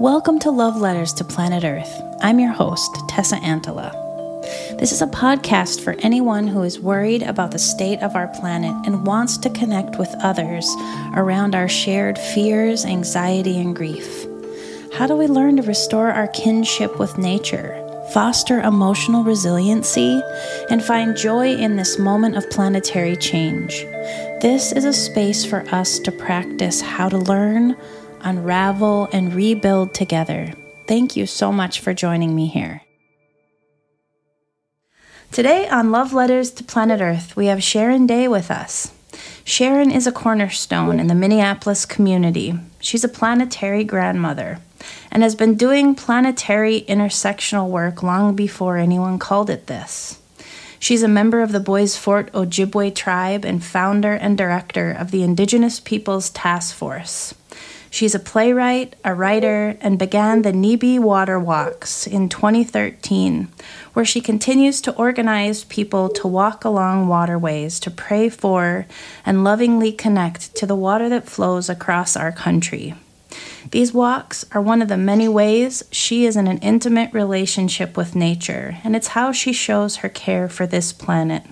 Welcome to Love Letters to Planet Earth. I'm your host, Tessa Antala. This is a podcast for anyone who is worried about the state of our planet and wants to connect with others around our shared fears, anxiety, and grief. How do we learn to restore our kinship with nature, foster emotional resiliency, and find joy in this moment of planetary change? This is a space for us to practice how to learn, unravel, and rebuild together. Thank you so much for joining me here. Today on Love Letters to Planet Earth, we have Sharon Day with us. Sharon is a cornerstone in the Minneapolis community. She's a planetary grandmother and has been doing planetary intersectional work long before anyone called it this. She's a member of the Bois Forte Ojibwe tribe and founder and director of the Indigenous Peoples Task Force. She's a playwright, a writer, and began the Nibi Water Walks in 2013, where she continues to organize people to walk along waterways to pray for and lovingly connect to the water that flows across our country. These walks are one of the many ways she is in an intimate relationship with nature, and it's how she shows her care for this planet.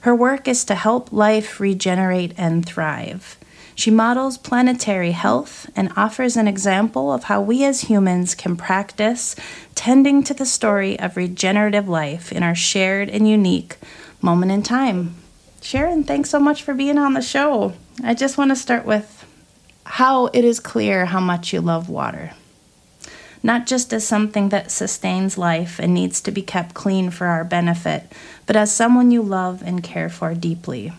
Her work is to help life regenerate and thrive. She models planetary health and offers an example of how we as humans can practice tending to the story of regenerative life in our shared and unique moment in time. Sharon, thanks so much for being on the show. I just want to start with how it is clear how much you love water. Not just as something that sustains life and needs to be kept clean for our benefit, but as someone you love and care for deeply.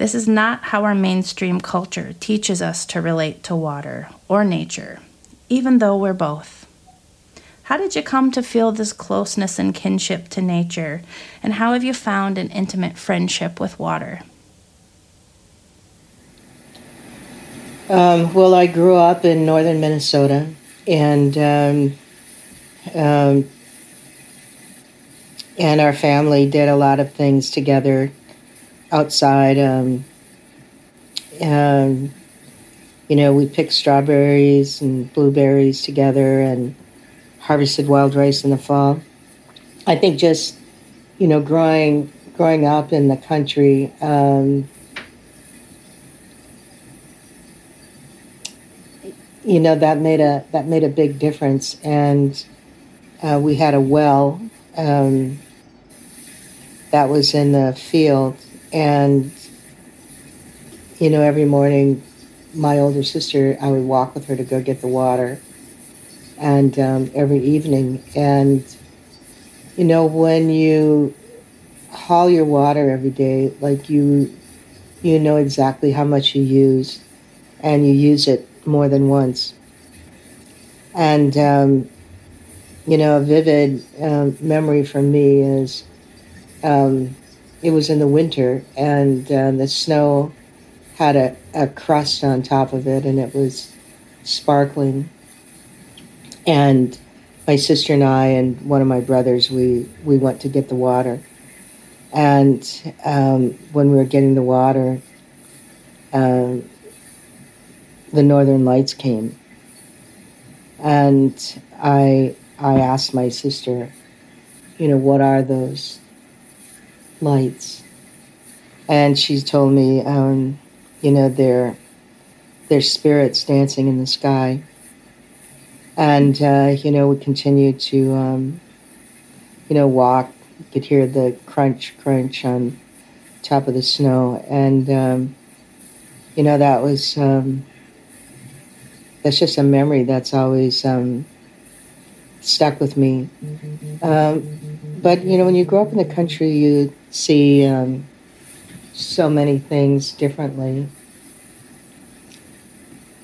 This is not how our mainstream culture teaches us to relate to water or nature, even though we're both. How did you come to feel this closeness and kinship to nature, and how have you found an intimate friendship with water? Um, well, I grew up in northern Minnesota, and um, um, and our family did a lot of things together outside. Um, um, you know, we picked strawberries and blueberries together, and harvested wild rice in the fall. I think just you know, growing growing up in the country. Um, you know that made a that made a big difference and uh, we had a well um, that was in the field and you know every morning my older sister i would walk with her to go get the water and um, every evening and you know when you haul your water every day like you you know exactly how much you use and you use it more than once. And, um, you know, a vivid um, memory for me is um, it was in the winter and uh, the snow had a, a crust on top of it and it was sparkling. And my sister and I and one of my brothers, we, we went to get the water. And um, when we were getting the water, um, the Northern Lights came. And I, I asked my sister, you know, what are those lights? And she told me, um, you know, they're, they're spirits dancing in the sky. And, uh, you know, we continued to, um, you know, walk. You could hear the crunch, crunch on top of the snow. And, um, you know, that was, um, that's just a memory that's always um, stuck with me. Um, but you know, when you grow up in the country, you see um, so many things differently.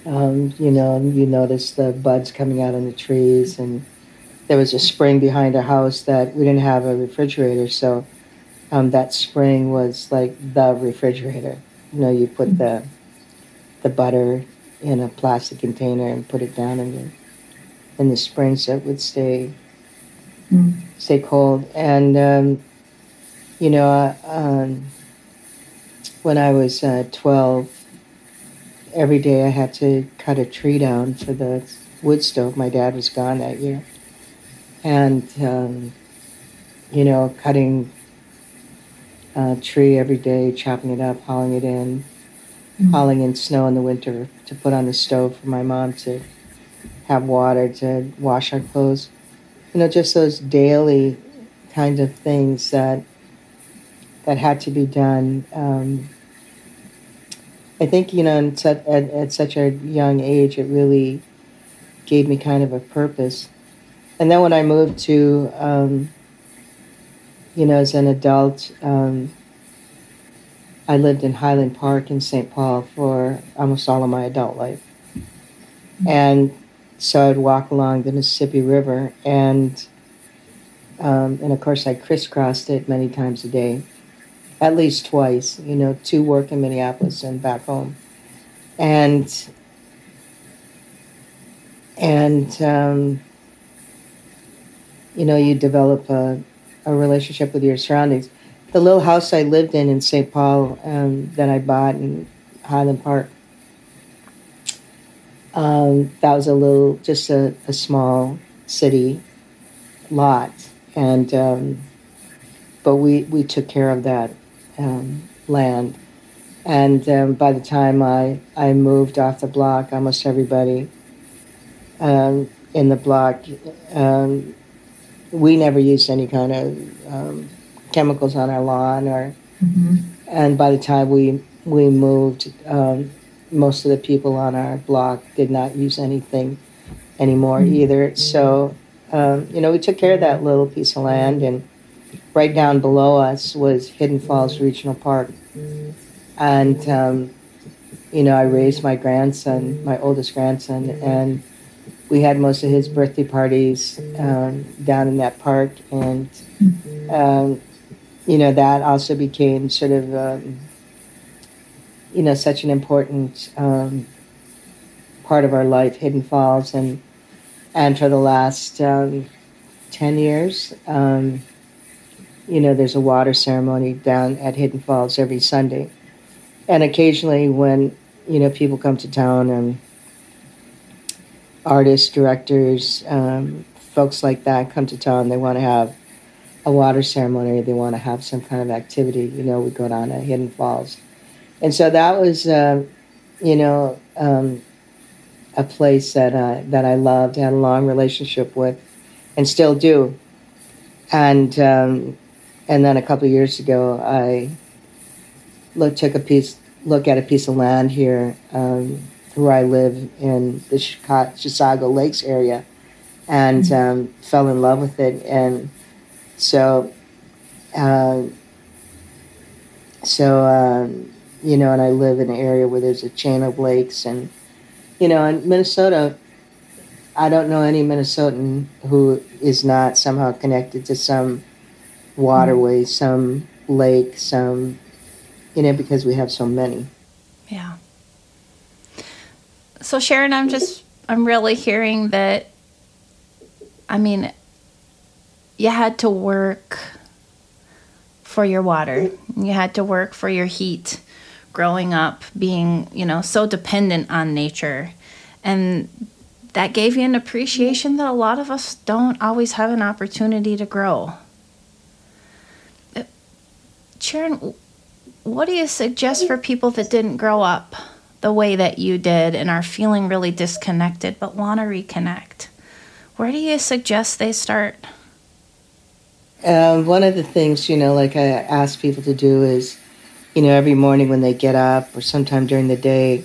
Um, you know, you notice the buds coming out on the trees, and there was a spring behind our house that we didn't have a refrigerator, so um, that spring was like the refrigerator. You know, you put the the butter in a plastic container and put it down in the in the spring so it would stay mm. stay cold. And um, you know, uh, um, when I was uh, twelve, every day I had to cut a tree down for the wood stove. My dad was gone that year. And, um, you know, cutting a tree every day, chopping it up, hauling it in, mm-hmm. hauling in snow in the winter to put on the stove for my mom to have water to wash our clothes. You know, just those daily kind of things that that had to be done. Um, I think you know, at, at, at such a young age, it really gave me kind of a purpose. And then when I moved to, um, you know, as an adult, um, I lived in Highland Park in St. Paul for almost all of my adult life. And so I'd walk along the Mississippi River, and um, and of course I crisscrossed it many times a day, at least twice. You know, to work in Minneapolis and back home, and and um, you know you develop a, a relationship with your surroundings. The little house I lived in in St. Paul um, that I bought in Highland Park um, that was a little, just a, a small city lot, and um, but we we took care of that um, land, and um, by the time I I moved off the block, almost everybody um, in the block, um, we never used any kind of chemicals on our lawn, or mm-hmm. and by the time we we moved most of the people on our block did not use anything anymore mm-hmm. either. So, um, you know, we took care of that little piece of land, and right down below us was Hidden Falls Regional Park. And, um, you know, I raised my grandson, my oldest grandson, and we had most of his birthday parties um, down in that park. And, um, you know, that also became sort of um, you know such an important um, part of our life, Hidden Falls, and and for the last um, ten years, um, you know, there's a water ceremony down at Hidden Falls every Sunday, and occasionally when you know people come to town and artists, directors, um, folks like that come to town, they want to have a water ceremony, they want to have some kind of activity. You know, we go down to Hidden Falls and so that was, uh, you know, um, a place that I, that I loved, had a long relationship with, and still do. And um, and then a couple years ago, I look, took a piece look at a piece of land here um, where I live in the Chicago, Chisago Lakes area, and mm-hmm. um, fell in love with it. And so, uh, so um, you know, and I live in an area where there's a chain of lakes, and you know, in Minnesota, I don't know any Minnesotan who is not somehow connected to some waterway, mm-hmm. some lake, some, you know, because we have so many. Yeah. So Sharon, I'm just, I'm really hearing that. I mean, you had to work for your water. You had to work for your heat growing up being, you know, so dependent on nature. And that gave you an appreciation that a lot of us don't always have an opportunity to grow. Uh, Sharon, what do you suggest for people that didn't grow up the way that you did and are feeling really disconnected but want to reconnect? Where do you suggest they start? Um, one of the things, you know, like I ask people to do is you know, every morning when they get up or sometime during the day,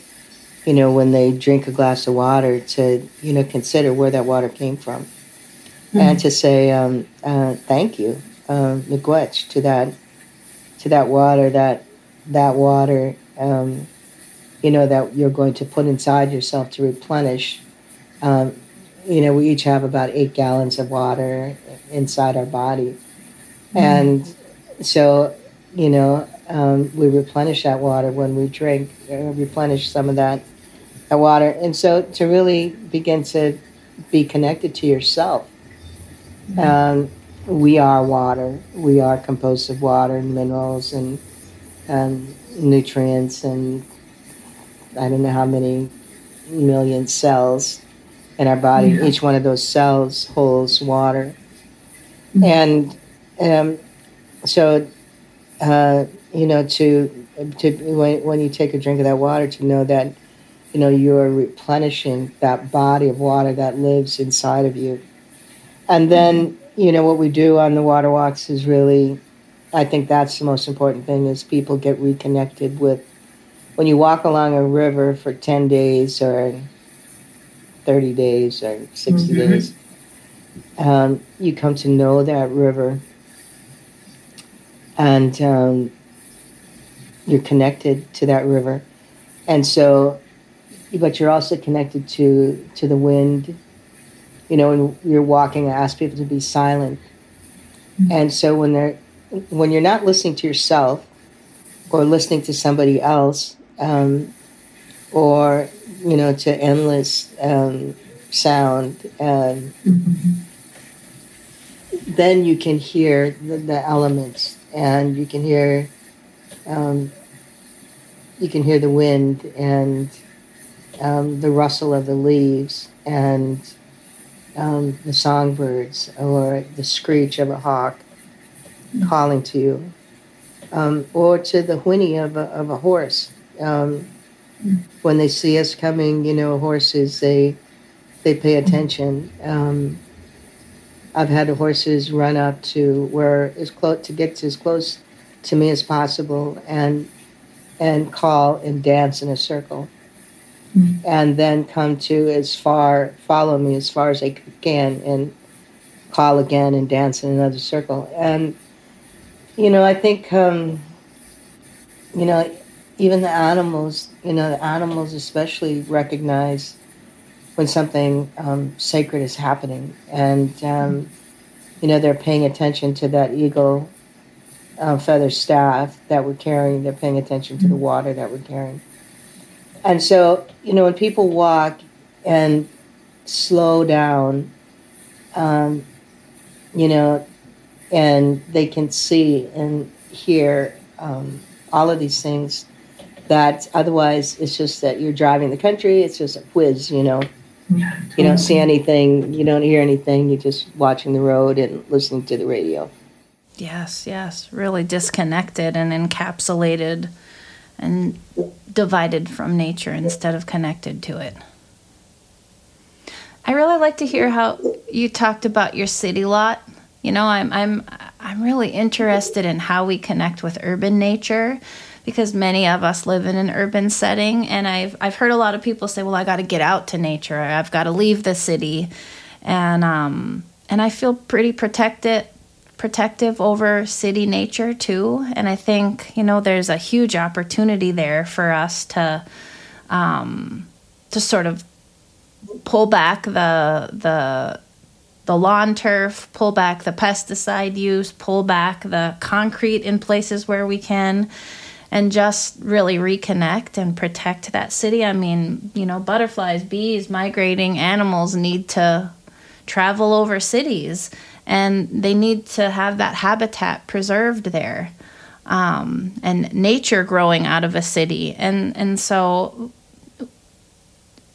you know, when they drink a glass of water to, you know, consider where that water came from mm-hmm. and to say um, uh, thank you, uh, miigwech, to that, to that water, that, that water, um, you know, that you're going to put inside yourself to replenish. Um, you know, we each have about eight gallons of water inside our body. Mm-hmm. And so, you know, um, we replenish that water when we drink, uh, replenish some of that, that water. And so to really begin to be connected to yourself, mm-hmm. um, we are water. We are composed of water and minerals and um, nutrients and I don't know how many million cells in our body. Yeah. Each one of those cells holds water. Mm-hmm. And um, so, uh, you know, to, to when, when you take a drink of that water, to know that, you know, you're replenishing that body of water that lives inside of you. And then, you know, what we do on the water walks is really, I think that's the most important thing is people get reconnected with when you walk along a river for 10 days or 30 days or 60 mm-hmm. days, um, you come to know that river and um, you're connected to that river. And so, but you're also connected to, to the wind. You know, when you're walking, I ask people to be silent. Mm-hmm. And so when they're, when you're not listening to yourself or listening to somebody else, um, or you know to endless um, sound, and mm-hmm. then you can hear the, the, elements, and you can hear um, you can hear the wind and um, the rustle of the leaves and um, the songbirds or the screech of a hawk calling to you. Um, or to the whinny of a, of a horse um, when they see us coming, you know, horses they they pay attention. Um, I've had horses run up to where as close to get to as close to me as possible and and call and dance in a circle. Mm-hmm. And then come to as far, follow me as far as they can, and call again and dance in another circle. And you know, I think um, you know even the animals, you know, the animals especially recognize when something um, sacred is happening, and um, you know they're paying attention to that eagle uh, feather staff that we're carrying. They're paying attention to the mm-hmm. water that we're carrying, and so you know when people walk and slow down, um, you know, and they can see and hear um, all of these things that otherwise it's just that you're driving the country it's just a whiz you know you don't see anything you don't hear anything you're just watching the road and listening to the radio yes yes really disconnected and encapsulated and divided from nature instead of connected to it i really like to hear how you talked about your city lot you know i'm i'm i'm really interested in how we connect with urban nature because many of us live in an urban setting and I've I've heard a lot of people say, "Well, I got to get out to nature. I've got to leave the city." And um and I feel pretty protected protective over city nature too, and I think, you know, there's a huge opportunity there for us to um to sort of pull back the the the lawn turf, pull back the pesticide use, pull back the concrete in places where we can, and just really reconnect and protect that city. I mean, you know, butterflies, bees, migrating animals need to travel over cities and they need to have that habitat preserved there. Um, and nature growing out of a city. And and so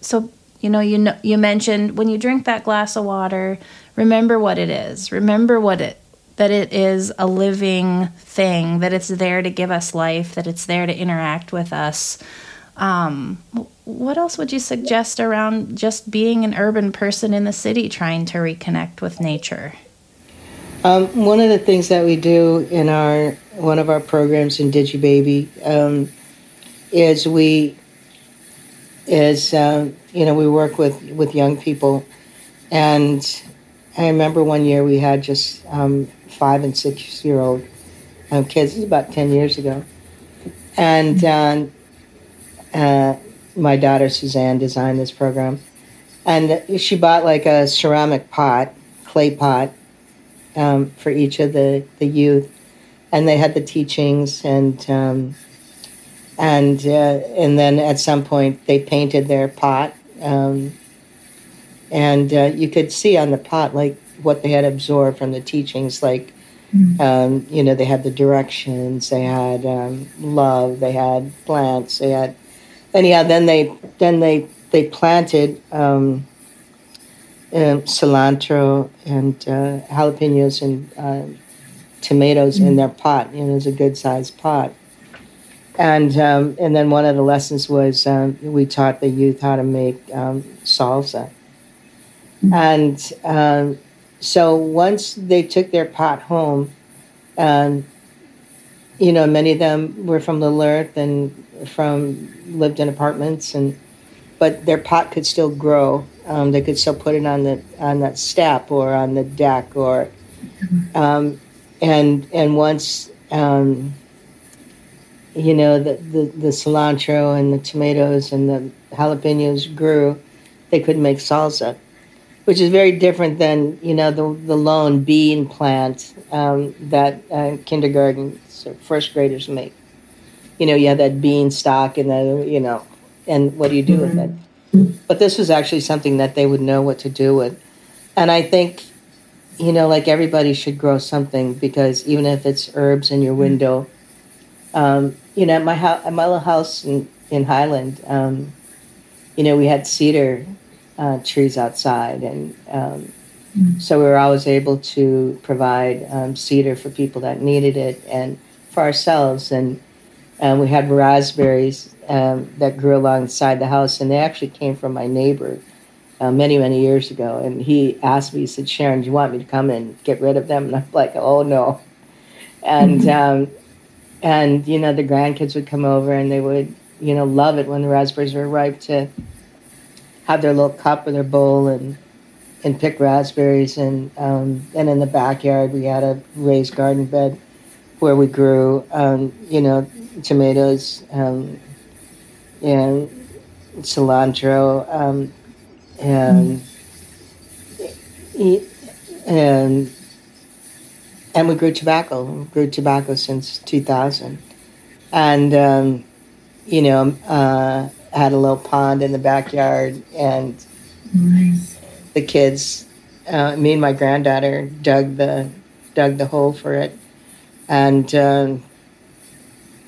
so you know you know you mentioned when you drink that glass of water, remember what it is. Remember what it that it is a living thing, that it's there to give us life, that it's there to interact with us. Um, what else would you suggest around just being an urban person in the city trying to reconnect with nature? Um, one of the things that we do in our one of our programs Indigi Baby um, is we is um, you know we work with with young people, and I remember one year we had just um, five and six year old um, kids. This is about 10 years ago. And um, uh, my daughter Suzanne designed this program. And she bought like a ceramic pot, clay pot, um, for each of the, the youth. And they had the teachings and um, and uh, and then at some point they painted their pot um, and uh, you could see on the pot like what they had absorbed from the teachings like mm-hmm. um, you know they had the directions they had um, love they had plants they had anyhow then they then they they planted um, um, cilantro and uh, jalapenos and uh, tomatoes mm-hmm. in their pot. You know, it was a good sized pot. And um, and then one of the lessons was um, we taught the youth how to make um, salsa. Mm-hmm. And um, so once they took their pot home, um, you know, many of them were from Little Earth and from lived in apartments, and but their pot could still grow. Um, they could still put it on the on that step or on the deck, or um, and and once um, you know the, the the cilantro and the tomatoes and the jalapenos grew, they could make salsa which is very different than you know the the lone bean plant um, that uh, kindergarten first graders make. You know, you have that bean stock, and then you know, and what do you do with it? But this was actually something that they would know what to do with, and I think, you know, like everybody should grow something because even if it's herbs in your window, um, you know, at my house, at my little house in in Highland, um, you know, we had cedar uh, trees outside, and um, mm. so we were always able to provide um, cedar for people that needed it, and for ourselves. And and we had raspberries um, that grew alongside the house, and they actually came from my neighbor uh, many many years ago. And he asked me, he said, "Sharon, do you want me to come and get rid of them?" And I'm like, "Oh no," and. Mm-hmm. Um, and you know the grandkids would come over and they would you know love it when the raspberries were ripe to have their little cup or their bowl and and pick raspberries. And um, and in the backyard we had a raised garden bed where we grew, um, you know, tomatoes um, and cilantro um, and and and we grew tobacco. We grew tobacco since 2000, and um, you know. Uh, had a little pond in the backyard, and nice. the kids, uh, me and my granddaughter, dug the dug the hole for it, and um,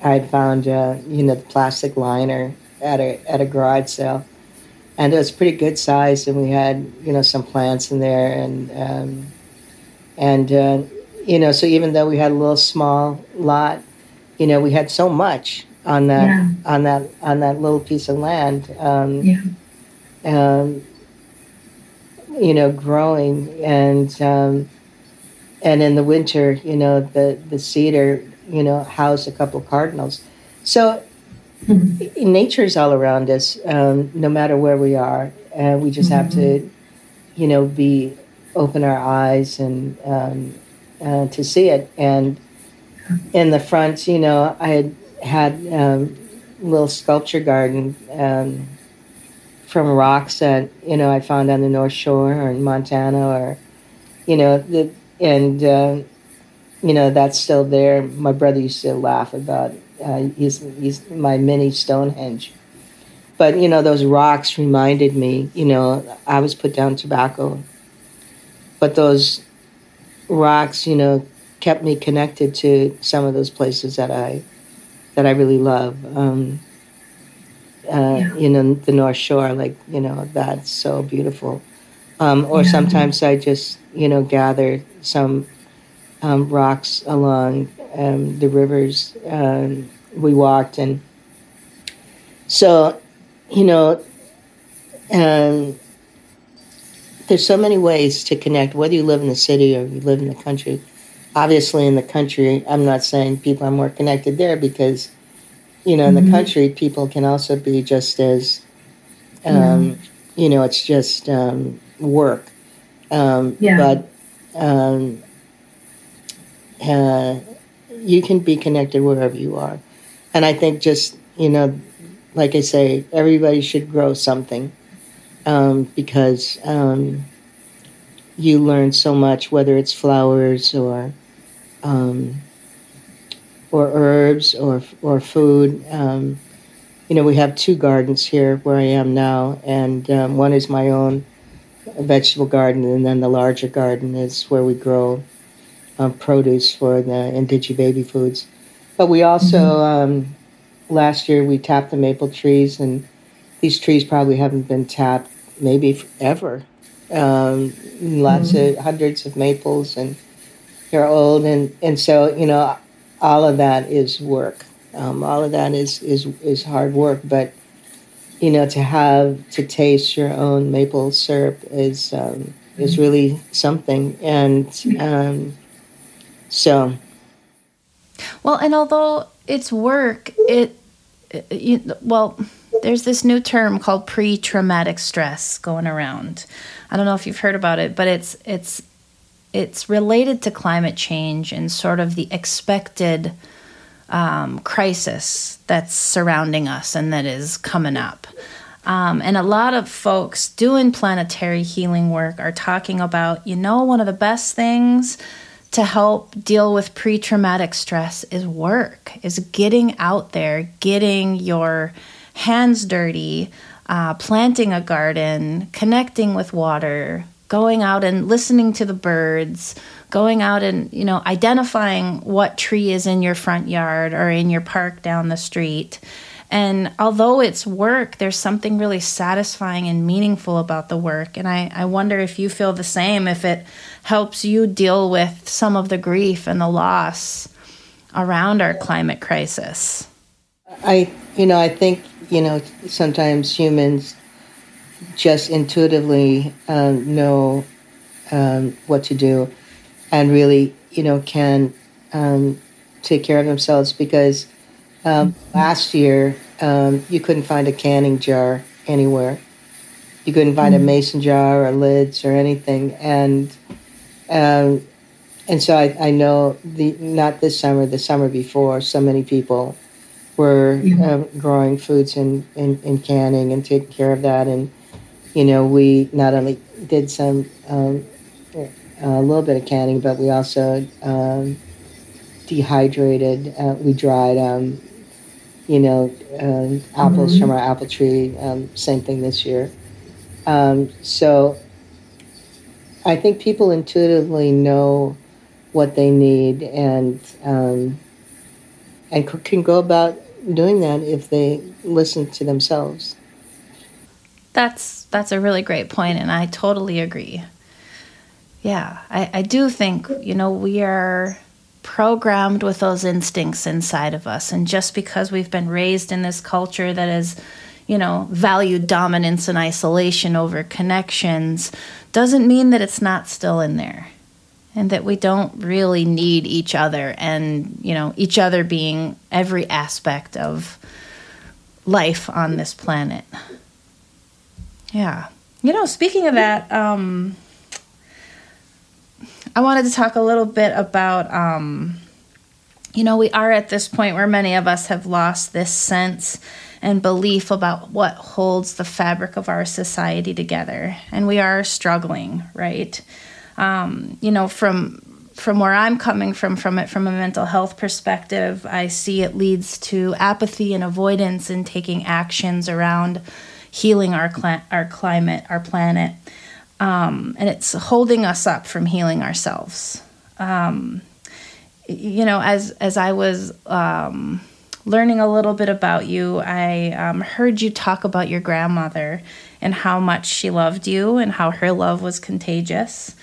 I had found uh, you know the plastic liner at a at a garage sale, and it was pretty good size, and we had you know some plants in there, and um, and uh, you know so even though we had a little small lot, you know we had so much on that yeah. on that on that little piece of land. Um, yeah. Um, you know, growing and um, and in the winter, you know, the the cedar, you know, housed a couple of cardinals. So mm-hmm. nature's all around us, um, no matter where we are, and we just mm-hmm. have to, mm-hmm. you know, be open our eyes and um, uh, to see it. And in the front, you know, I had had um, a little sculpture garden um, from rocks that you know I found on the North Shore or in Montana or you know the and uh, you know that's still there. My brother used to laugh about uh, he's he's my mini Stonehenge. But you know those rocks reminded me. You know I was put down tobacco, but those rocks, you know, kept me connected to some of those places that I that I really love. Um, uh, yeah. You know, the North Shore, like you know, that's so beautiful. Um, or yeah. sometimes I just you know gather some um, rocks along um, the rivers. Um, we walked and so you know. Um, there's so many ways to connect, whether you live in the city or you live in the country obviously in the country i'm not saying people are more connected there because you know in mm-hmm. the country people can also be just as um, you know it's just um, work um, yeah. but um, uh, you can be connected wherever you are and i think just you know like i say everybody should grow something um, because um, you learn so much whether it's flowers or um, or herbs or or food. Um, you know, we have two gardens here where I am now, and um, one is my own vegetable garden, and then the larger garden is where we grow um, produce for the Indigi baby foods. But we also mm-hmm. Um, last year we tapped the maple trees, and these trees probably haven't been tapped maybe ever. um, lots mm-hmm. of hundreds of maples, and they're old, and and so you know, all of that is work. Um, all of that is is is hard work, but you know, to have to taste your own maple syrup is um, is mm-hmm. really something, and um, so. Well, and although it's work, it, it you, well, there's this new term called pre-traumatic stress going around. I don't know if you've heard about it, but it's it's it's related to climate change and sort of the expected um, crisis that's surrounding us and that is coming up. Um, and a lot of folks doing planetary healing work are talking about, you know, one of the best things to help deal with pre traumatic stress is work, is getting out there, getting your hands dirty, uh, planting a garden, connecting with water, going out and listening to the birds, going out and, you know, identifying what tree is in your front yard or in your park down the street. And although it's work, there's something really satisfying and meaningful about the work. And I, I wonder if you feel the same, if it helps you deal with some of the grief and the loss around our climate crisis. I, you know, I think, you know, sometimes humans just intuitively um, know um, what to do and really, you know, can um, take care of themselves because um, last year um, you couldn't find a canning jar anywhere. You couldn't find mm-hmm. a mason jar or lids or anything, and um, and so I, I know the not this summer, the summer before, so many people were mm-hmm. growing foods and, and, and canning and taking care of that, and you know we not only did some um, a little bit of canning, but we also um, dehydrated. Uh, we dried, um, you know, uh, apples mm-hmm. from our apple tree. Um, same thing this year. Um, so I think people intuitively know what they need and um, and can go about doing that if they listen to themselves. That's that's a really great point, and I totally agree. Yeah, I, I do think, you know, we are programmed with those instincts inside of us. And just because we've been raised in this culture that is, you know, valued dominance and isolation over connections doesn't mean that it's not still in there and that we don't really need each other and, you know, each other being every aspect of life on this planet. Yeah. You know, speaking of that, um, I wanted to talk a little bit about, um, you know, we are at this point where many of us have lost this sense and belief about what holds the fabric of our society together, and we are struggling, right? Um, you know, from from where I'm coming from, from it from a mental health perspective, I see it leads to apathy and avoidance in taking actions around healing our cl- our climate, our planet um, and it's holding us up from healing ourselves. Um, you know, as as I was um, learning a little bit about you, I um, heard you talk about your grandmother and how much she loved you and how her love was contagious.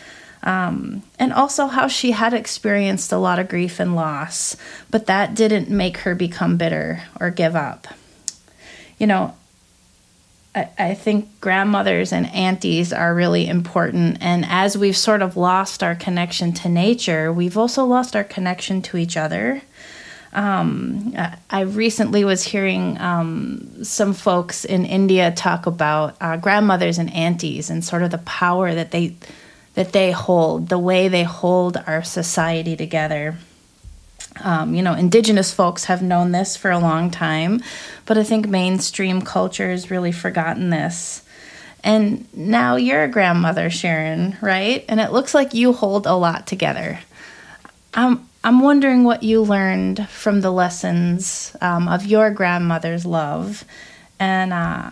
Um, and also how she had experienced a lot of grief and loss, but that didn't make her become bitter or give up. You know, I, think grandmothers and aunties are really important. And as we've sort of lost our connection to nature, we've also lost our connection to each other. Um, I recently was hearing um, some folks in India talk about uh, grandmothers and aunties and sort of the power that they that they hold, the way they hold our society together. Um, you know, indigenous folks have known this for a long time, but I think mainstream culture has really forgotten this. And now you're a grandmother, Sharon, right? And it looks like you hold a lot together. I'm, I'm wondering what you learned from the lessons um, of your grandmother's love and, uh,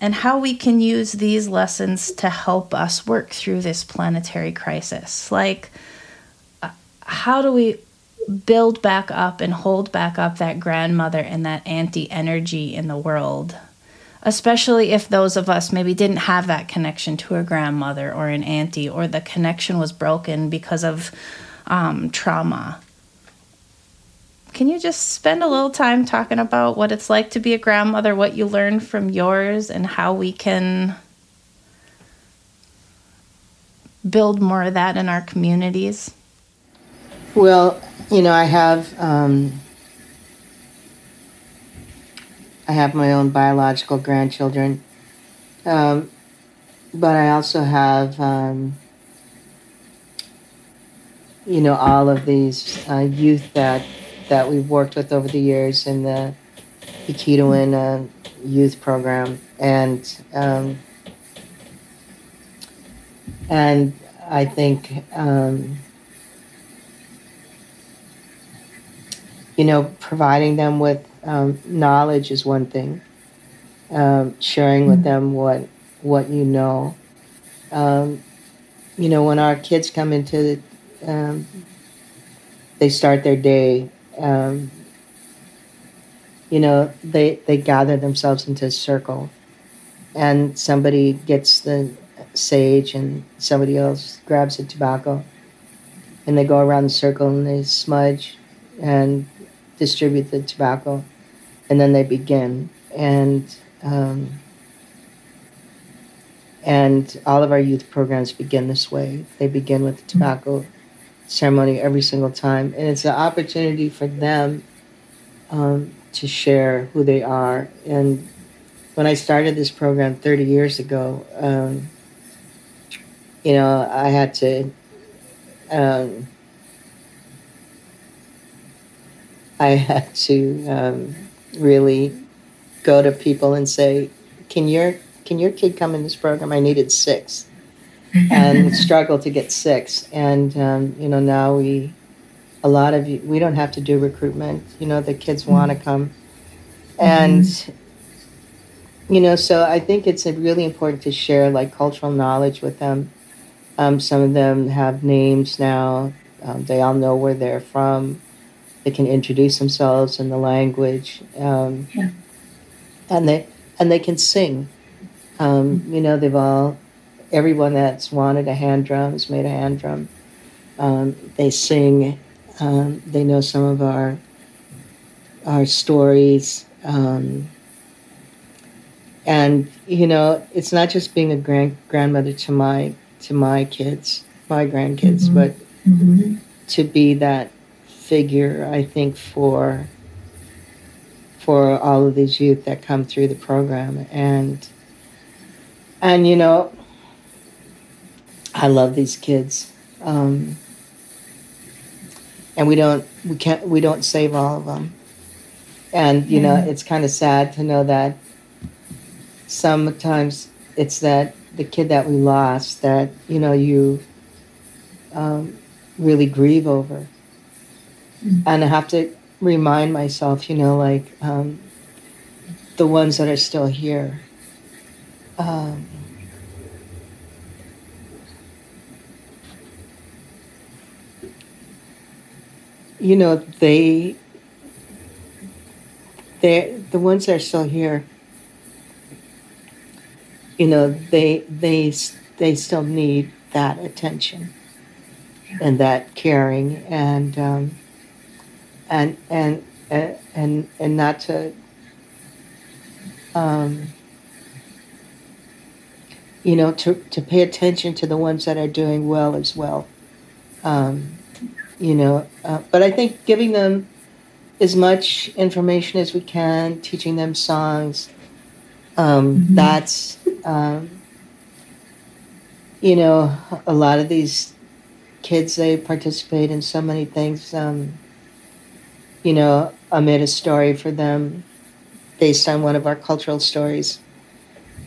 and how we can use these lessons to help us work through this planetary crisis. Like, uh, how do we build back up and hold back up that grandmother and that auntie energy in the world. especially if those of us maybe didn't have that connection to a grandmother or an auntie, or the connection was broken because of um, trauma. Can you just spend a little time talking about what it's like to be a grandmother, what you learned from yours, and how we can build more of that in our communities? Well, you know, I have um, I have my own biological grandchildren, um, but I also have, um, you know, all of these uh, youth that that we've worked with over the years in the Ikidowin uh, youth program, and um, and I think um, you know providing them with um, knowledge is one thing. Um, sharing with them what what you know. Um, you know, when our kids come into, the, um, they start their day. Um, you know, they they gather themselves into a circle, and somebody gets the sage, and somebody else grabs the tobacco, and they go around the circle and they smudge, and distribute the tobacco and then they begin. And um, and all of our youth programs begin this way. They begin with the tobacco ceremony every single time, and it's an opportunity for them um, to share who they are. And when I started this program 30 years ago, um, you know, I had to. Um, I had to um, really go to people and say, "Can your can your kid come in this program? I needed six, and struggle to get six. And um, you know now we, a lot of you, we don't have to do recruitment. You know the kids want to mm-hmm. come, and mm-hmm. you know so I think it's really important to share like cultural knowledge with them. Um, some of them have names now. Um, they all know where they're from they can introduce themselves in the language, um, yeah. and they and they can sing. Um, you know, they've all everyone that's wanted a hand drum has made a hand drum. Um, they sing. Um, they know some of our our stories. Um, and you know, it's not just being a grand grandmother to my to my kids, my grandkids, mm-hmm. but mm-hmm. to be that figure, I think, for for all of these youth that come through the program, and and you know, I love these kids, um, and we don't we can't we don't save all of them, and you know, it's kind of sad to know that sometimes it's that the kid that we lost that you know you um, really grieve over Mm-hmm. And I have to remind myself, you know, like um, the ones that are still here. Um, you know, they, they, the ones that are still here. You know, they, they, they still need that attention and that caring and. Um, and and and and not to um, you know to to pay attention to the ones that are doing well as well um, you know uh, but i think giving them as much information as we can teaching them songs um, mm-hmm. that's um, you know a lot of these kids they participate in so many things um, you know, I made a story for them based on one of our cultural stories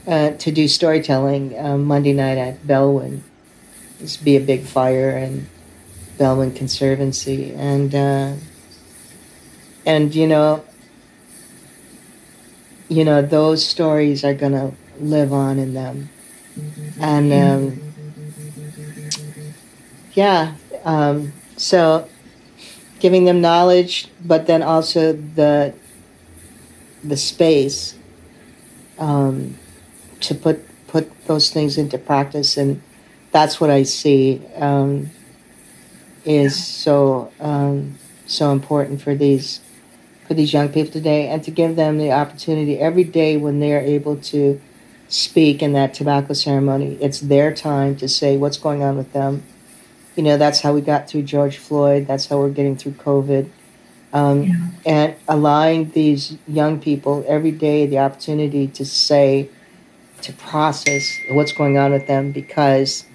uh, to do storytelling um, Monday night at. This be a big fire and Belwin Conservancy, and uh, and you know, you know those stories are gonna live on in them, and um, yeah, um, so giving them knowledge, but then also the the space um, to put put those things into practice, and that's what I see. Um, is so um, so important for these for these young people today, and to give them the opportunity every day when they are able to speak in that tobacco ceremony. It's their time to say what's going on with them. You know, that's how we got through George Floyd. That's how we're getting through COVID. Um, yeah. And allowing these young people every day the opportunity to say, to process what's going on with them because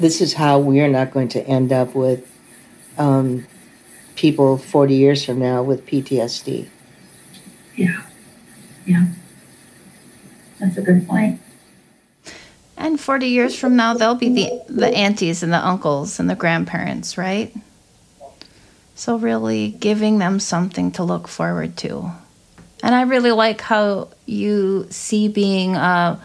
this is how we are not going to end up with um, people 40 years from now with PTSD. Yeah. Yeah. That's a good point. And 40 years from now, they'll be the, the aunties and the uncles and the grandparents, right? So, really giving them something to look forward to. And I really like how you see being a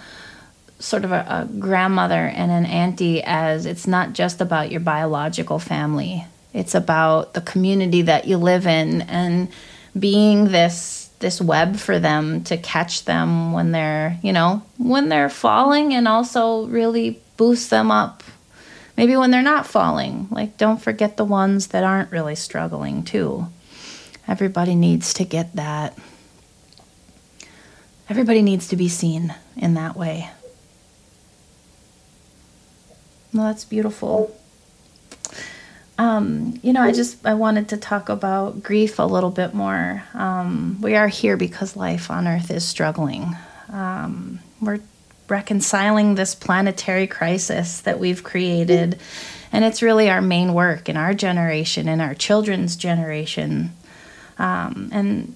sort of a, a grandmother and an auntie as it's not just about your biological family, it's about the community that you live in and being this this web for them to catch them when they're, you know, when they're falling and also really boost them up. Maybe when they're not falling. Like, don't forget the ones that aren't really struggling, too. Everybody needs to get that. Everybody needs to be seen in that way. Well, that's beautiful. Um, you know, I just I wanted to talk about grief a little bit more. Um, we are here because life on Earth is struggling. Um, we're reconciling this planetary crisis that we've created, and it's really our main work in our generation, in our children's generation. Um, and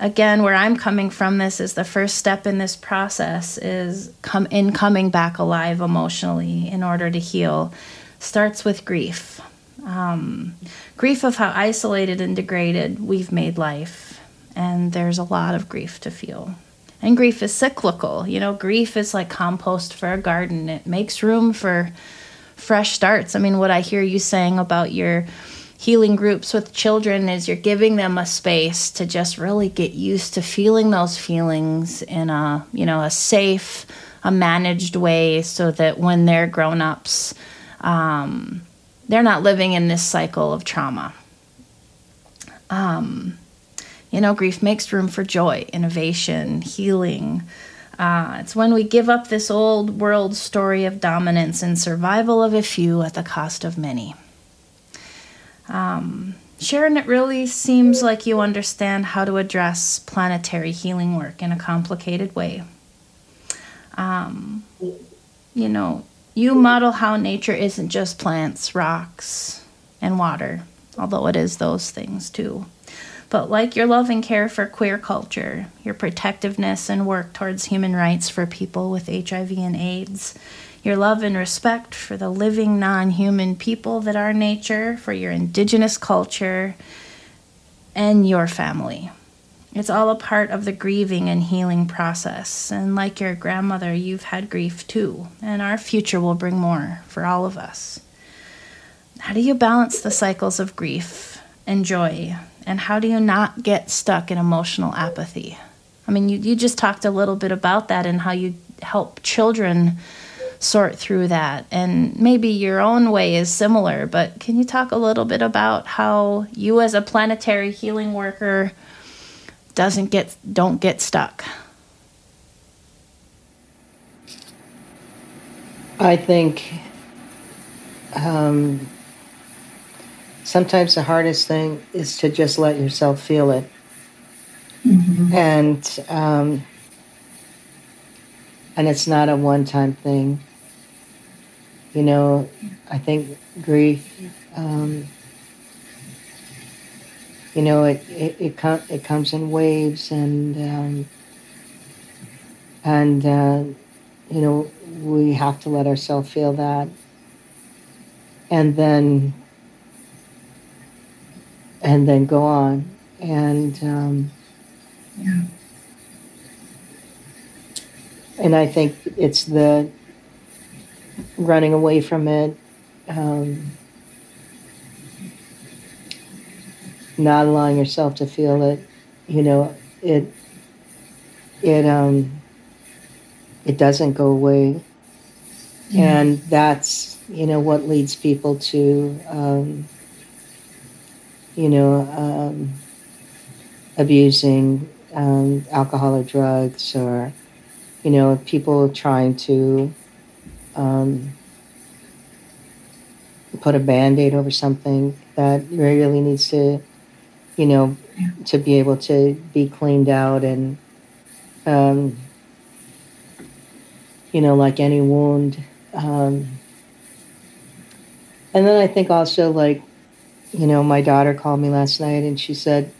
again, where I'm coming from, this is the first step in this process is come in coming back alive emotionally in order to heal. Starts with grief um, grief of how isolated and degraded we've made life. And there's a lot of grief to feel. And grief is cyclical. You know, grief is like compost for a garden, it makes room for fresh starts. I mean, what I hear you saying about your healing groups with children is you're giving them a space to just really get used to feeling those feelings in a, you know, a safe, a managed way so that when they're grown-ups, um, they're not living in this cycle of trauma. Um, you know, grief makes room for joy, innovation, healing. Uh, it's when we give up this old world story of dominance and survival of a few at the cost of many. Um, Sharon, it really seems like you understand how to address planetary healing work in a complicated way. Um, you know, you model how nature isn't just plants, rocks, and water, although it is those things too. But like your love and care for queer culture, your protectiveness and work towards human rights for people with HIV and AIDS, your love and respect for the living non human people that are nature, for your indigenous culture, and your family. It's all a part of the grieving and healing process. And like your grandmother, you've had grief too. And our future will bring more for all of us. How do you balance the cycles of grief and joy? And how do you not get stuck in emotional apathy? I mean, you, you just talked a little bit about that and how you help children sort through that. And maybe your own way is similar, but can you talk a little bit about how you, as a planetary healing worker, doesn't get don't get stuck? I think um, sometimes the hardest thing is to just let yourself feel it. Mm-hmm. And um, and it's not a one-time thing. You know, I think grief um, you know, it it it, com- it comes in waves, and um, and uh, you know we have to let ourselves feel that, and then and then go on, and um, yeah. and I think it's the running away from it. Um, not allowing yourself to feel it, you know, it it um, it doesn't go away, Yeah. and that's you know what leads people to um, you know um, abusing um, alcohol or drugs or you know people trying to um, put a band-aid over something that really needs to you know to be able to be cleaned out and um, you know like any wound um, and then i think also like you know my daughter called me last night and she said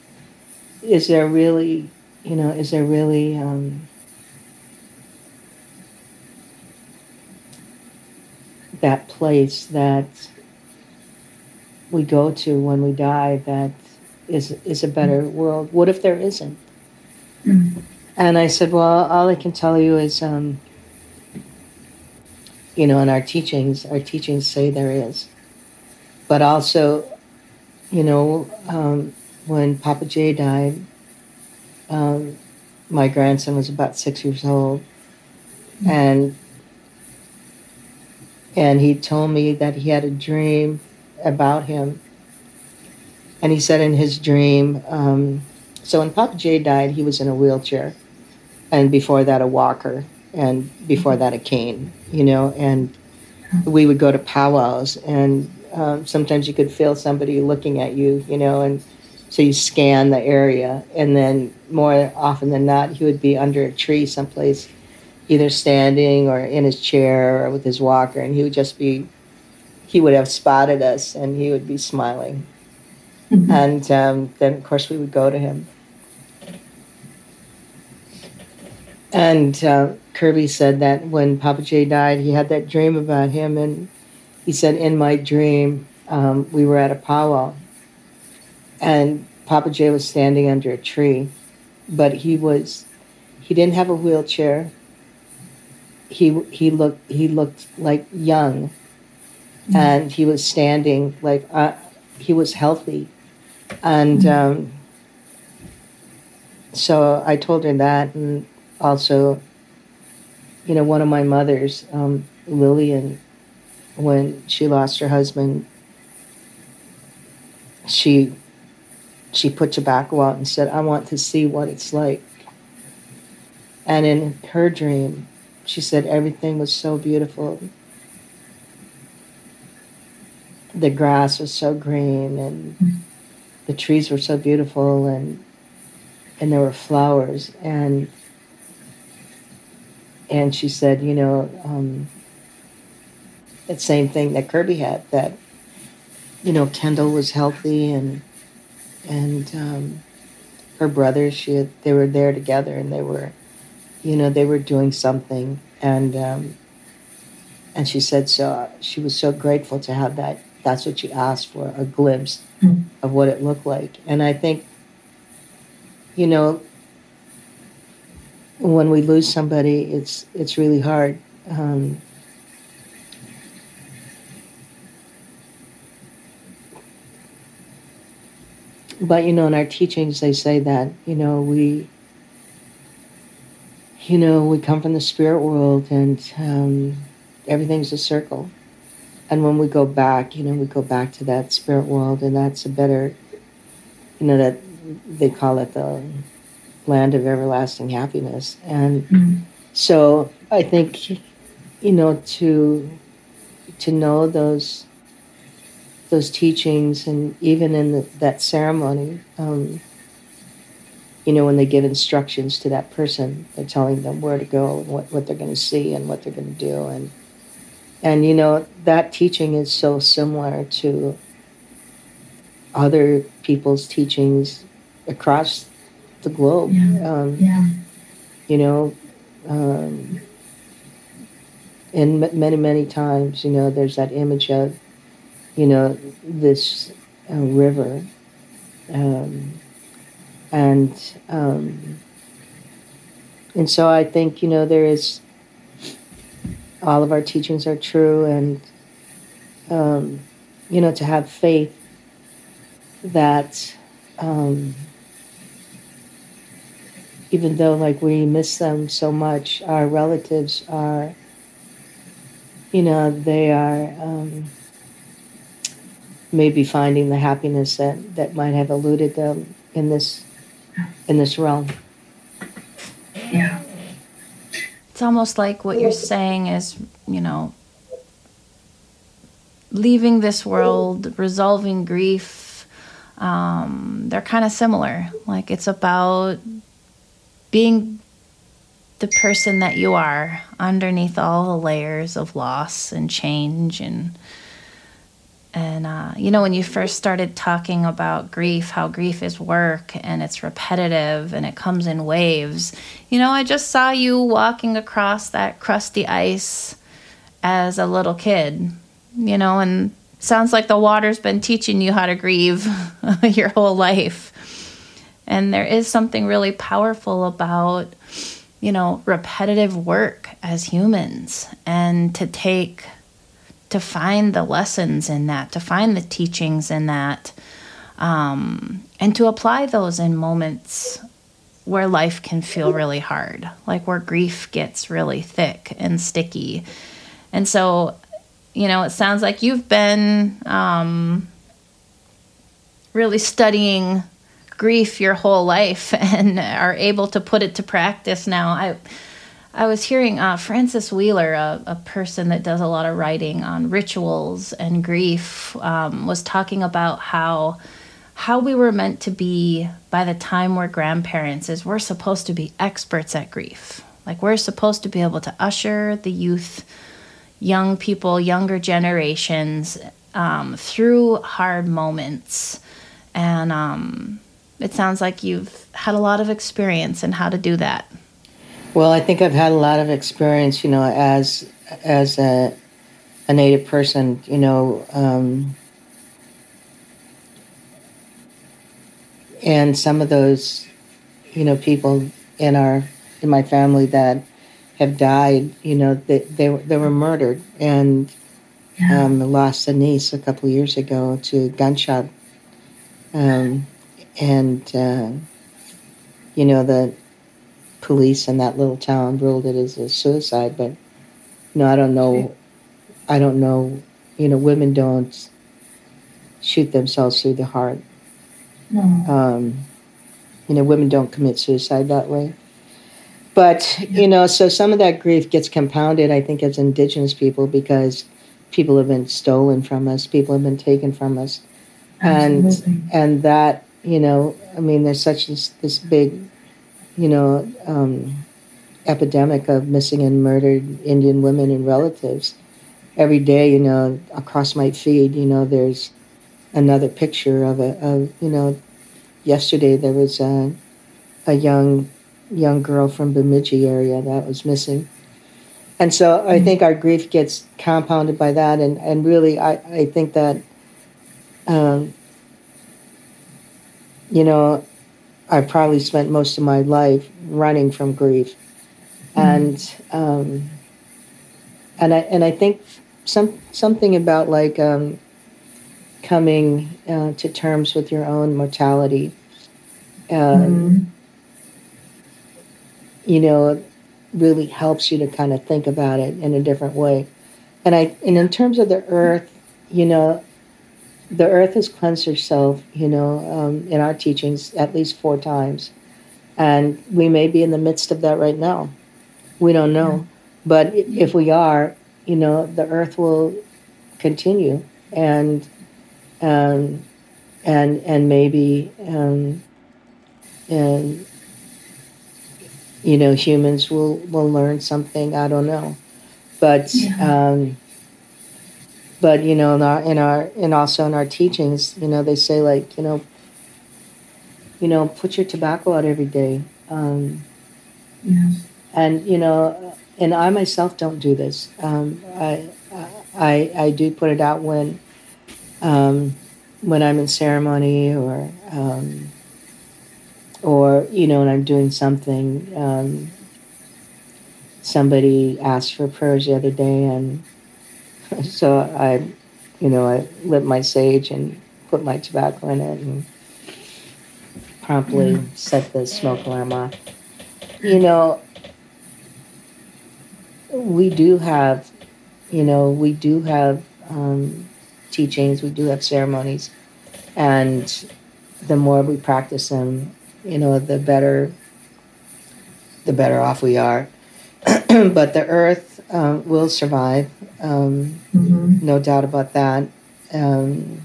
is there really you know is there really um, that place that we go to when we die that is is a better world? What if there isn't? Mm. and i said well all i can tell you is um, you know in our teachings our teachings say there is. But also you know um, when papa Jay died um, my grandson was about six years old. And and he told me that he had a dream about him. And he said in his dream um, so when papa Jay died he was in a wheelchair. And before that a walker. And before that a cane you know? And we would go to powwows. And um, sometimes you could feel somebody looking at you you know? And so you scan the area. And then more often than not he would be under a tree someplace either standing or in his chair or with his walker and he would just be he would have spotted us and he would be smiling Mhm. and um, then of course we would go to him and uh, kirby said that when papa Jay died he had that dream about him and he said in my dream um, we were at a powwow and papa Jay was standing under a tree but he was he didn't have a wheelchair he he looked he looked like young. And he was standing like uh, he was healthy. And um, so i told her that and also you know one of my mothers um, lillian when she lost her husband she she put tobacco out and said i want to see what it's like. And in her dream she said everything was so beautiful. The grass was so green and the trees were so beautiful and and there were flowers. And and she said you know um, that same thing that kirby had that you know kendall was healthy and and um, her brothers she had, they were there together and they were you know they were doing something and um, and she said so she was so grateful to have that that's what she asked for a glimpse Mm. of what it looked like and i think you know when we lose somebody it's it's really hard um, but you know in our teachings they say that you know we you know we come from the spirit world and um, everything's a circle and when we go back you know we go back to that spirit world and that's a better you know that they call it the land of everlasting happiness and Mm. so i think you know to to know those those teachings and even in the, that ceremony um, you know when they give instructions to that person they're telling them where to go and what, what they're going to see and what they're going to do and and you know that teaching is so similar to other people's teachings across the globe Yeah. um, Yeah. you know um, and m- many many times you know there's that image of you know this uh, river um, and um, and so I think you know there is all of our teachings are true and um, you know to have faith that um, even though like we miss them so much, our relatives are, you know, they are um, maybe finding the happiness that that might have eluded them in this in this realm. Yeah. It's almost like what you're saying is, you know, leaving this world, resolving grief. Um, they're kind of similar. Like it's about being the person that you are underneath all the layers of loss and change and and uh, you know when you first started talking about grief how grief is work and it's repetitive and it comes in waves you know i just saw you walking across that crusty ice as a little kid you know and sounds like the water's been teaching you how to grieve your whole life. And there is something really powerful about, you know, repetitive work as humans and to take, to find the lessons in that, to find the teachings in that, um, and to apply those in moments where life can feel really hard, like where grief gets really thick and sticky. And so, you know, it sounds like you've been um, really studying grief your whole life and are able to put it to practice now. I I was hearing uh, Francis Weller, a, a, person that does a lot of writing on rituals and grief, um, was talking about how how we were meant to be by the time we're grandparents is we're supposed to be experts at grief. Like we're supposed to be able to usher the youth, young people, younger generations um, through hard moments, and um, it sounds like you've had a lot of experience in how to do that. Well, I think I've had a lot of experience, you know, as as a a native person, you know, um, and some of those, you know, people in our in my family that have died, you know, they they, they were murdered and yeah. um, lost a niece a couple years ago to gunshot. Um, and uh, you know the police in that little town ruled it as a suicide but you know i don't know i don't know you know women don't shoot themselves through the heart no. um, you know women don't commit suicide that way but you know so some of that grief gets compounded i think as indigenous people because people have been stolen from us people have been taken from us Absolutely. and and that you know, I mean, there's such this, this big, you know, um, epidemic of missing and murdered Indian women and relatives. Every day, you know, across my feed, you know, there's another picture of a, of, you know, yesterday there was a, a young, young girl from Bemidji area that was missing. And so I mm-hmm. think our grief gets compounded by that. And, and really, I, I think that um, you know, I probably spent most of my life running from grief, mm-hmm. and um, and I and I think some something about like um, coming uh, to terms with your own mortality. Um, mm-hmm. You know, really helps you to kind of think about it in a different way, and I and in terms of the earth, you know, the earth has cleansed herself, you know, um, in our teachings at least four times. And we may be in the midst of that right now. We don't know. Yeah. But if we are, you know, the earth will continue and um, and and maybe um, and you know humans will will learn something. I don't know, but yeah. um, but you know in our in our and also in our teachings you know they say like you know you know put your tobacco out every day um, yes. and you know and i myself don't do this um, I, I i do put it out when um, when i'm in ceremony or um, or you know when i'm doing something um, somebody asked for prayers the other day and so I, you know, I lit my sage and put my tobacco in it and promptly set the smoke alarm off. you know, we do have, you know, we do have um, teachings, we do have ceremonies, and the more we practice them, you know, the better, the better off we are. but the earth um, will survive, um, Mm-hmm. no doubt about that. Um,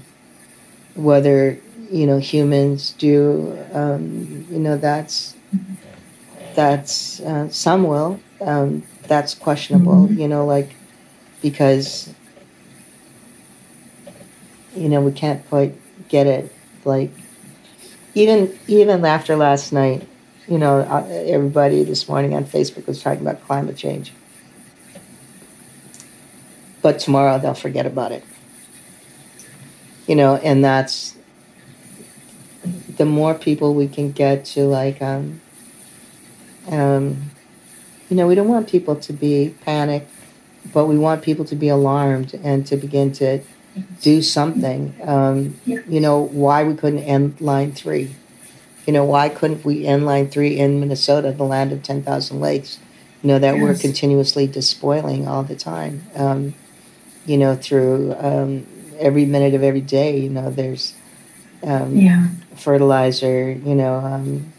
whether you know humans do, um, you know, that's that's uh, some will. Um, that's questionable, Mhm. you know, like because you know we can't quite get it. Like even even after last night, you know, uh, everybody this morning on Facebook was talking about climate change, but tomorrow they'll forget about it. You know, and that's the more people we can get to like um, um, you know, we don't want people to be panicked, but we want people to be alarmed and to begin to do something. Um, You know, why we couldn't end line three. You know, why couldn't we end line three in Minnesota, the land of 10,000 lakes? You know, that we're continuously despoiling all the time. Um, you know, through um, every minute of every day, you know, there's um, Yeah. fertilizer, you know, um,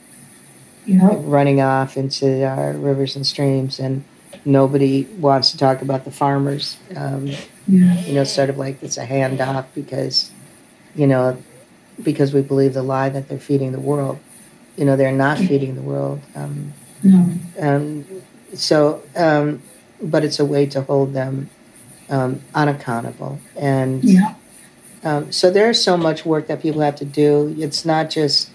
running off into our rivers and streams, and nobody wants to talk about the farmers. Um, Yeah. you know, sort of like it's a handoff because, you know, because we believe the lie that they're feeding the world. You know, they're not feeding the world. Um, No. um, so, um, but it's a way to hold them um, unaccountable. And Yeah. um, so there's so much work that people have to do. It's not just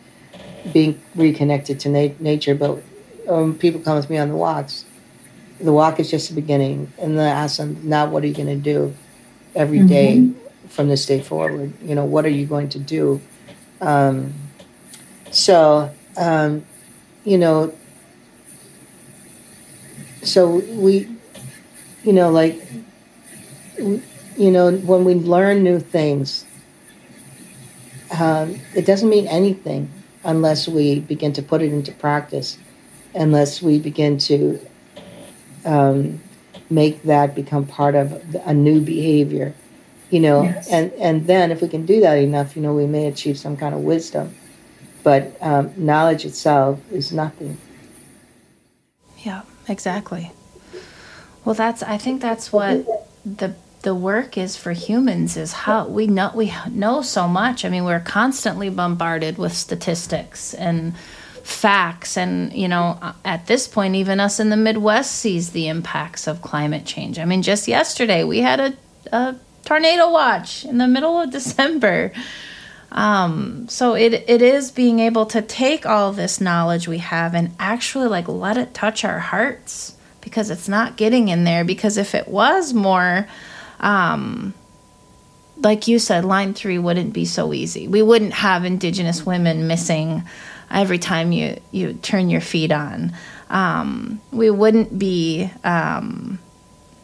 being reconnected to na- nature, but um, people come with me on the walks. The walk is just the beginning, and then I ask them, now what are you going to do every day from this day forward? You know, what are you going to do? Um, so, um, you know, so we, you know, like, you know, when we learn new things, um, it doesn't mean anything unless we begin to put it into practice, unless we begin to um, make that become part of a new behavior, you know, Yes. and and then if we can do that enough, you know, we may achieve some kind of wisdom. But um, knowledge itself is nothing. Yeah, exactly. Well, that's I think that's what the the work is for humans is how we know we know so much. I mean, we're constantly bombarded with statistics and facts and you know at this point even us in the midwest sees the impacts of climate change. I mean just yesterday we had a, a tornado watch in the middle of december. Um, so it it is being able to take all this knowledge we have and actually like let it touch our hearts because it's not getting in there. Because if it was more um, like you said line 3 wouldn't be so easy we wouldn't have indigenous women missing every time you you turn your feed on um, we wouldn't be um,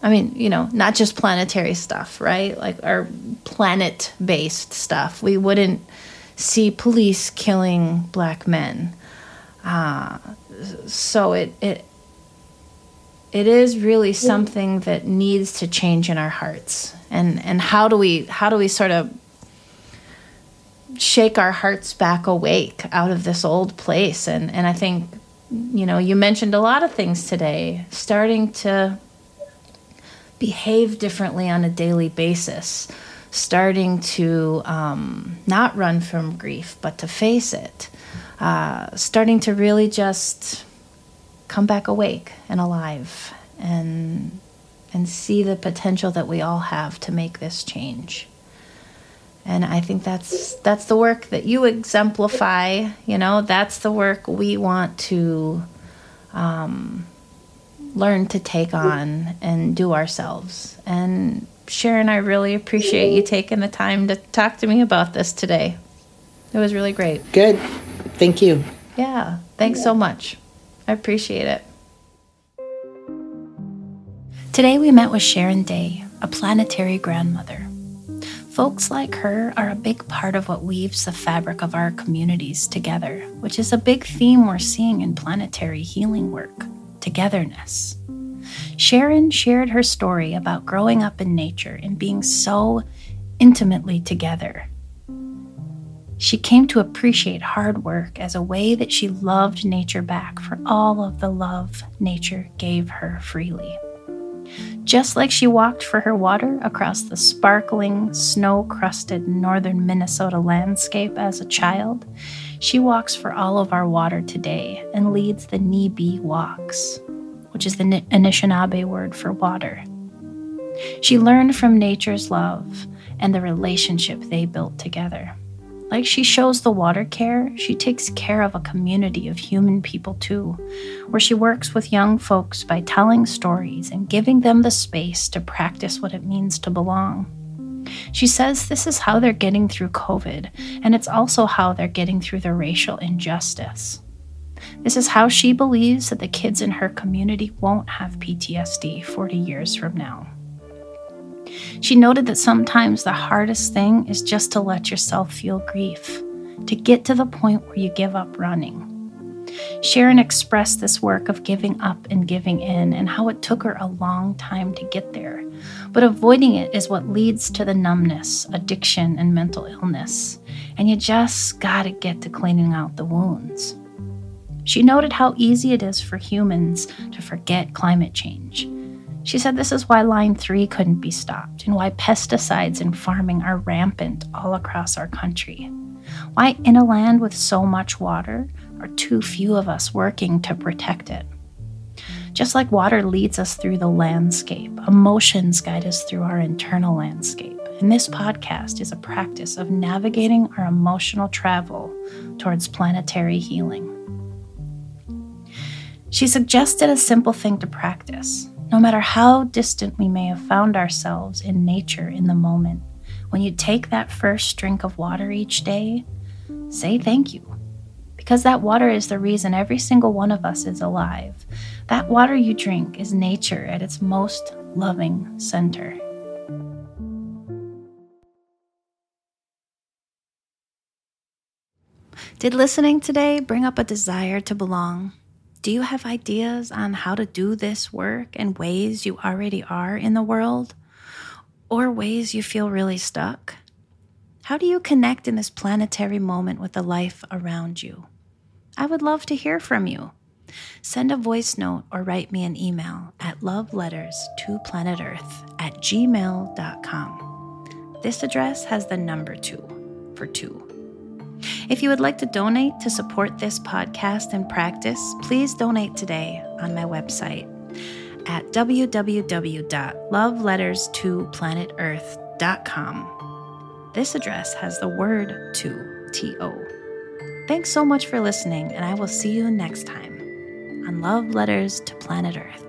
I mean, you know, not just planetary stuff, right? Like our planet based stuff. We wouldn't see police killing black men. Uh, so it, it, it is really something that needs to change in our hearts. And, and how do we, how do we sort of shake our hearts back awake out of this old place? And, and I think, you know, you mentioned a lot of things today, starting to behave differently on a daily basis, starting to um, not run from grief, but to face it, uh, starting to really just come back awake and alive and and see the potential that we all have to make this change. And I think that's that's the work that you exemplify. You know, that's the work we want to um, learn to take on and do ourselves. And Sharon, I really appreciate you taking the time to talk to me about this today. It was really great. Good. Thank you. Yeah, thanks so much. I appreciate it. Today we met with Sharon Day, a planetary grandmother. Folks like her are a big part of what weaves the fabric of our communities together, which is a big theme we're seeing in planetary healing work togetherness. Sharon shared her story about growing up in nature and being so intimately together. She came to appreciate hard work as a way that she loved nature back for all of the love nature gave her freely. Just like she walked for her water across the sparkling, snow crusted northern Minnesota landscape as a child, she walks for all of our water today and leads the Nibi walks, which is the Anishinaabe word for water. She learned from nature's love and the relationship they built together. Like she shows the water care, she takes care of a community of human people too, where she works with young folks by telling stories and giving them the space to practice what it means to belong. She says this is how they're getting through COVID, and it's also how they're getting through the racial injustice. This is how she believes that the kids in her community won't have PTSD 40 years from now. She noted that sometimes the hardest thing is just to let yourself feel grief, to get to the point where you give up running. Sharon expressed this work of giving up and giving in and how it took her a long time to get there. But avoiding it is what leads to the numbness, addiction, and mental illness. And you just gotta get to cleaning out the wounds. She noted how easy it is for humans to forget climate change she said this is why Line 3 couldn't be stopped and why pesticides in farming are rampant all across our country. Why, in a land with so much water, are too few of us working to protect it? Just like water leads us through the landscape, emotions guide us through our internal landscape. And this podcast is a practice of navigating our emotional travel towards planetary healing. She suggested a simple thing to practice no matter how distant we may have found ourselves in nature in the moment, when you take that first drink of water each day, say thank you. Because that water is the reason every single one of us is alive. That water you drink is nature at its most loving center. Did listening today bring up a desire to belong? Do you have ideas on how to do this work in ways you already are in the world? Or ways you feel really stuck? How do you connect in this planetary moment with the life around you? I would love to hear from you. Send a voice note or write me an email at loveletters to planet earth at gmail.com. This address has the number two for two. If you would like to donate to support this podcast and practice, please donate today on my website at www.loveletters2planetearth.com. This address has the word to, T O. Thanks so much for listening, and I will see you next time on Love Letters to Planet Earth.